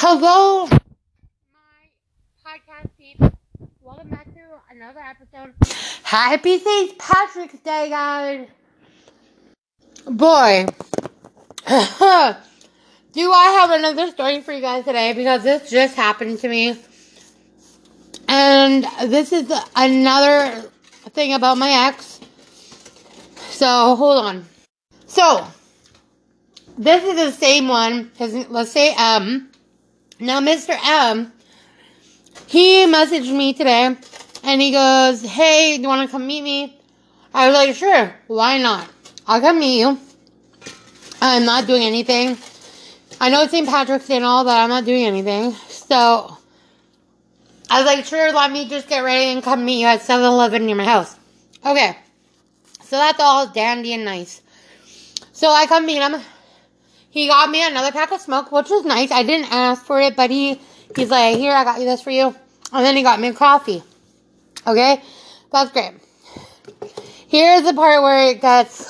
Hello, my podcast team. Welcome back to another episode. Happy St. Patrick's Day, guys. Boy, do I have another story for you guys today because this just happened to me. And this is another thing about my ex. So, hold on. So, this is the same one. Let's say M. Now, Mr. M, he messaged me today and he goes, Hey, do you want to come meet me? I was like, Sure, why not? I'll come meet you. I'm not doing anything. I know it's St. Patrick's Day and all that. I'm not doing anything. So, I was like, Sure, let me just get ready and come meet you at 7 Eleven near my house. Okay. So that's all dandy and nice. So I come meet him. He got me another pack of smoke, which was nice. I didn't ask for it, but he he's like, "Here, I got you this for you." And then he got me a coffee. Okay, that's great. Here's the part where it gets.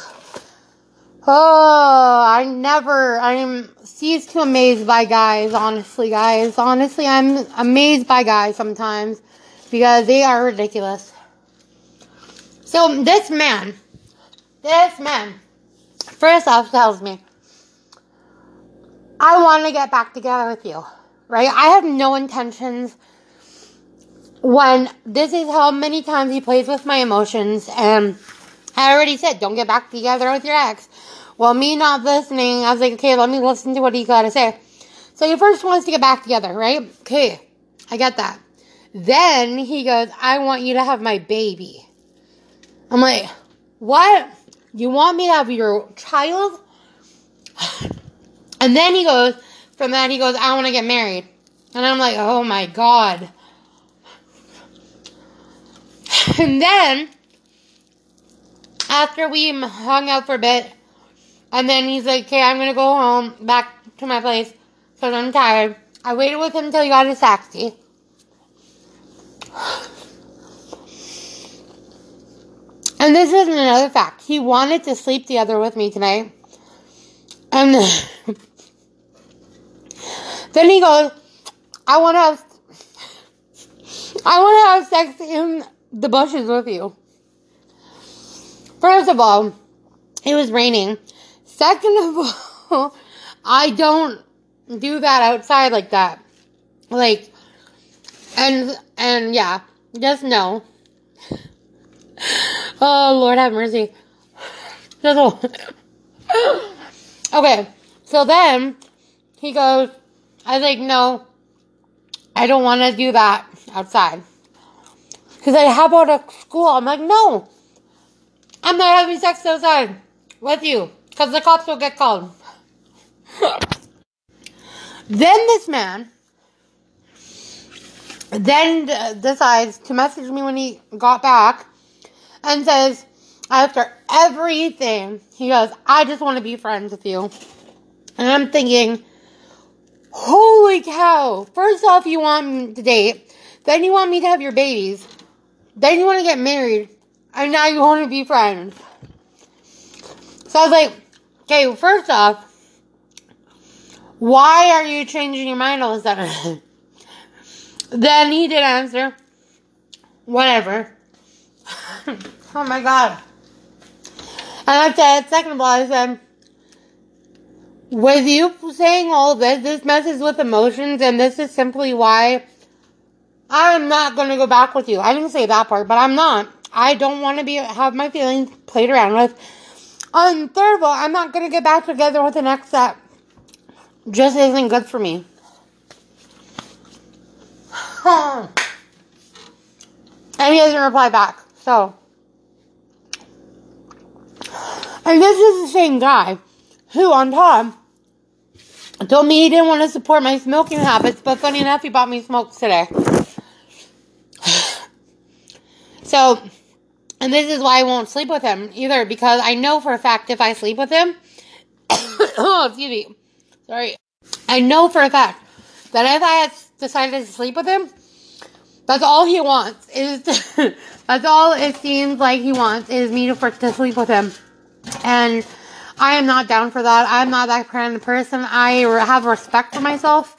Oh, I never. I'm seized to amazed by guys. Honestly, guys. Honestly, I'm amazed by guys sometimes because they are ridiculous. So this man, this man, first off tells me, I want to get back together with you, right? I have no intentions when this is how many times he plays with my emotions and I already said don't get back together with your ex. Well, me not listening, I was like, okay, let me listen to what he got to say. So he first wants to get back together, right? Okay, I get that. Then he goes, I want you to have my baby. I'm like, what? You want me to have your child? And then he goes, from that, he goes, I want to get married. And I'm like, oh my God. And then, after we hung out for a bit, and then he's like, okay, I'm going to go home, back to my place, because I'm tired. I waited with him until he got his taxi. And this is another fact. He wanted to sleep together with me tonight. And then he goes, I want to have, I want to have sex in the bushes with you. First of all, it was raining. Second of all, I don't do that outside like that. Like, and, and yeah, just no. Oh, Lord have mercy. Okay, so then he goes, I was like, no, I don't want to do that outside. He's like, how about at school? I'm like, no, I'm not having sex outside with you because the cops will get called. then this man then decides to message me when he got back and says, after everything, he goes, I just want to be friends with you. And I'm thinking, Holy cow. First off, you want me to date. Then you want me to have your babies. Then you want to get married. And now you want to be friends. So I was like, okay, first off, why are you changing your mind all of a sudden? then he did answer, whatever. oh my god. And I said, second of all, I said, with you saying all this, this messes with emotions, and this is simply why I'm not going to go back with you. I didn't say that part, but I'm not. I don't want to be have my feelings played around with. Um, third of all, I'm not going to get back together with an ex that just isn't good for me. and he doesn't reply back. So, and this is the same guy who, on top, told me he didn't want to support my smoking habits, but funny enough, he bought me smokes today. so, and this is why I won't sleep with him either, because I know for a fact if I sleep with him, oh, excuse me, sorry, I know for a fact that if I had decided to sleep with him, that's all he wants is to, that's all it seems like he wants is me to, to sleep with him, and I am not down for that. I'm not that kind of person. I have respect for myself.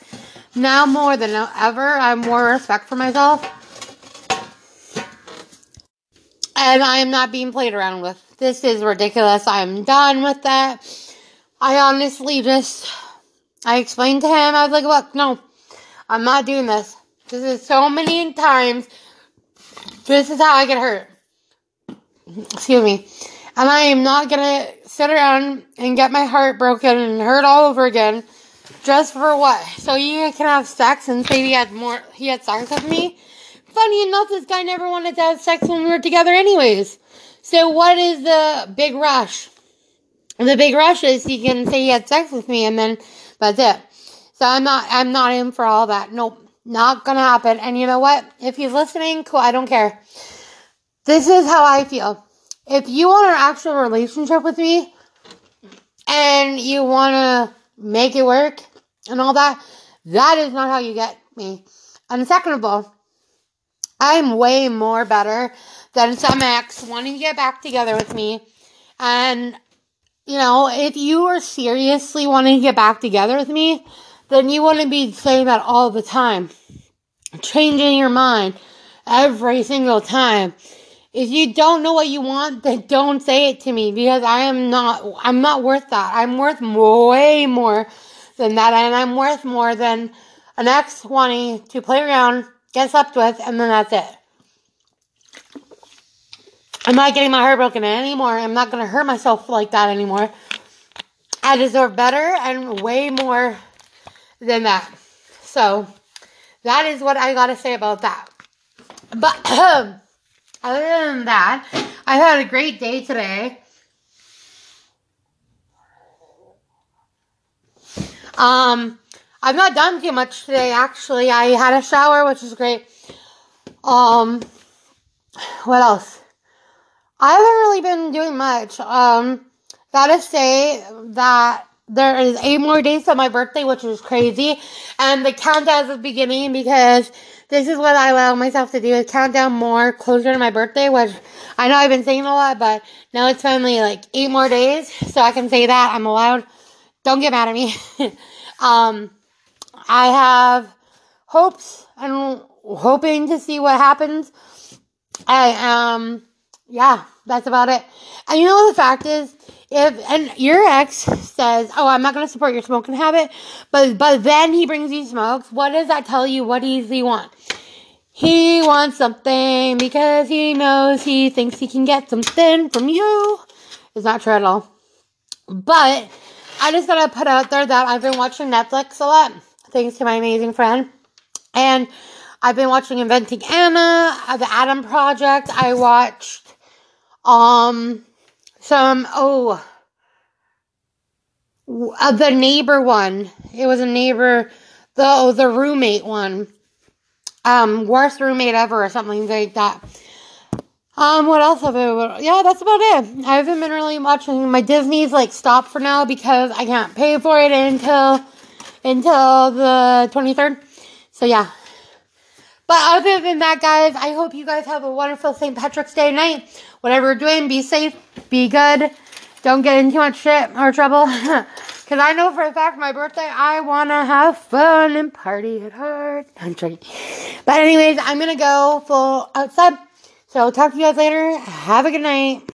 now more than ever, I have more respect for myself. And I am not being played around with. This is ridiculous. I'm done with that. I honestly just, I explained to him, I was like, look, no, I'm not doing this. This is so many times. This is how I get hurt. Excuse me. And I am not gonna sit around and get my heart broken and hurt all over again. Just for what? So you can have sex and say he had more, he had sex with me? Funny enough, this guy never wanted to have sex when we were together anyways. So what is the big rush? The big rush is he can say he had sex with me and then that's it. So I'm not, I'm not in for all that. Nope. Not gonna happen. And you know what? If he's listening, cool, I don't care. This is how I feel. If you want an actual relationship with me and you wanna make it work and all that, that is not how you get me. And second of all, I'm way more better than some ex wanting to get back together with me. And, you know, if you are seriously wanting to get back together with me, then you wouldn't be saying that all the time. Changing your mind every single time. If you don't know what you want, then don't say it to me because I am not, I'm not worth that. I'm worth way more than that and I'm worth more than an ex wanting to play around, get slept with, and then that's it. I'm not getting my heart broken anymore. I'm not gonna hurt myself like that anymore. I deserve better and way more than that. So that is what I gotta say about that. But other than that, I had a great day today. Um, I've not done too much today actually. I had a shower, which is great. Um, what else? I haven't really been doing much. Um, gotta say that there is eight more days to my birthday, which is crazy. And the countdown is beginning because this is what I allow myself to do is count down more closer to my birthday, which I know I've been saying a lot, but now it's finally like eight more days. So I can say that. I'm allowed. Don't get mad at me. um, I have hopes and hoping to see what happens. I, um, yeah, that's about it. And you know what the fact is? If and your ex says, "Oh, I'm not going to support your smoking habit," but but then he brings you smokes, what does that tell you? What does he want? He wants something because he knows he thinks he can get something from you. It's not true at all. But I just gotta put out there that I've been watching Netflix a lot, thanks to my amazing friend, and I've been watching Inventing Anna, The Adam Project. I watched um some oh uh, the neighbor one. It was a neighbor the oh, the roommate one. Um, worst roommate ever or something like that. Um, what else have I? Yeah, that's about it. I haven't been really watching my Disney's like stopped for now because I can't pay for it until until the twenty third. So yeah. But other than that, guys, I hope you guys have a wonderful St. Patrick's Day night. Whatever you're doing, be safe, be good. Don't get in too much shit or trouble. Because I know for a fact my birthday, I want to have fun and party at heart. I'm joking. But anyways, I'm going to go full outside. So talk to you guys later. Have a good night.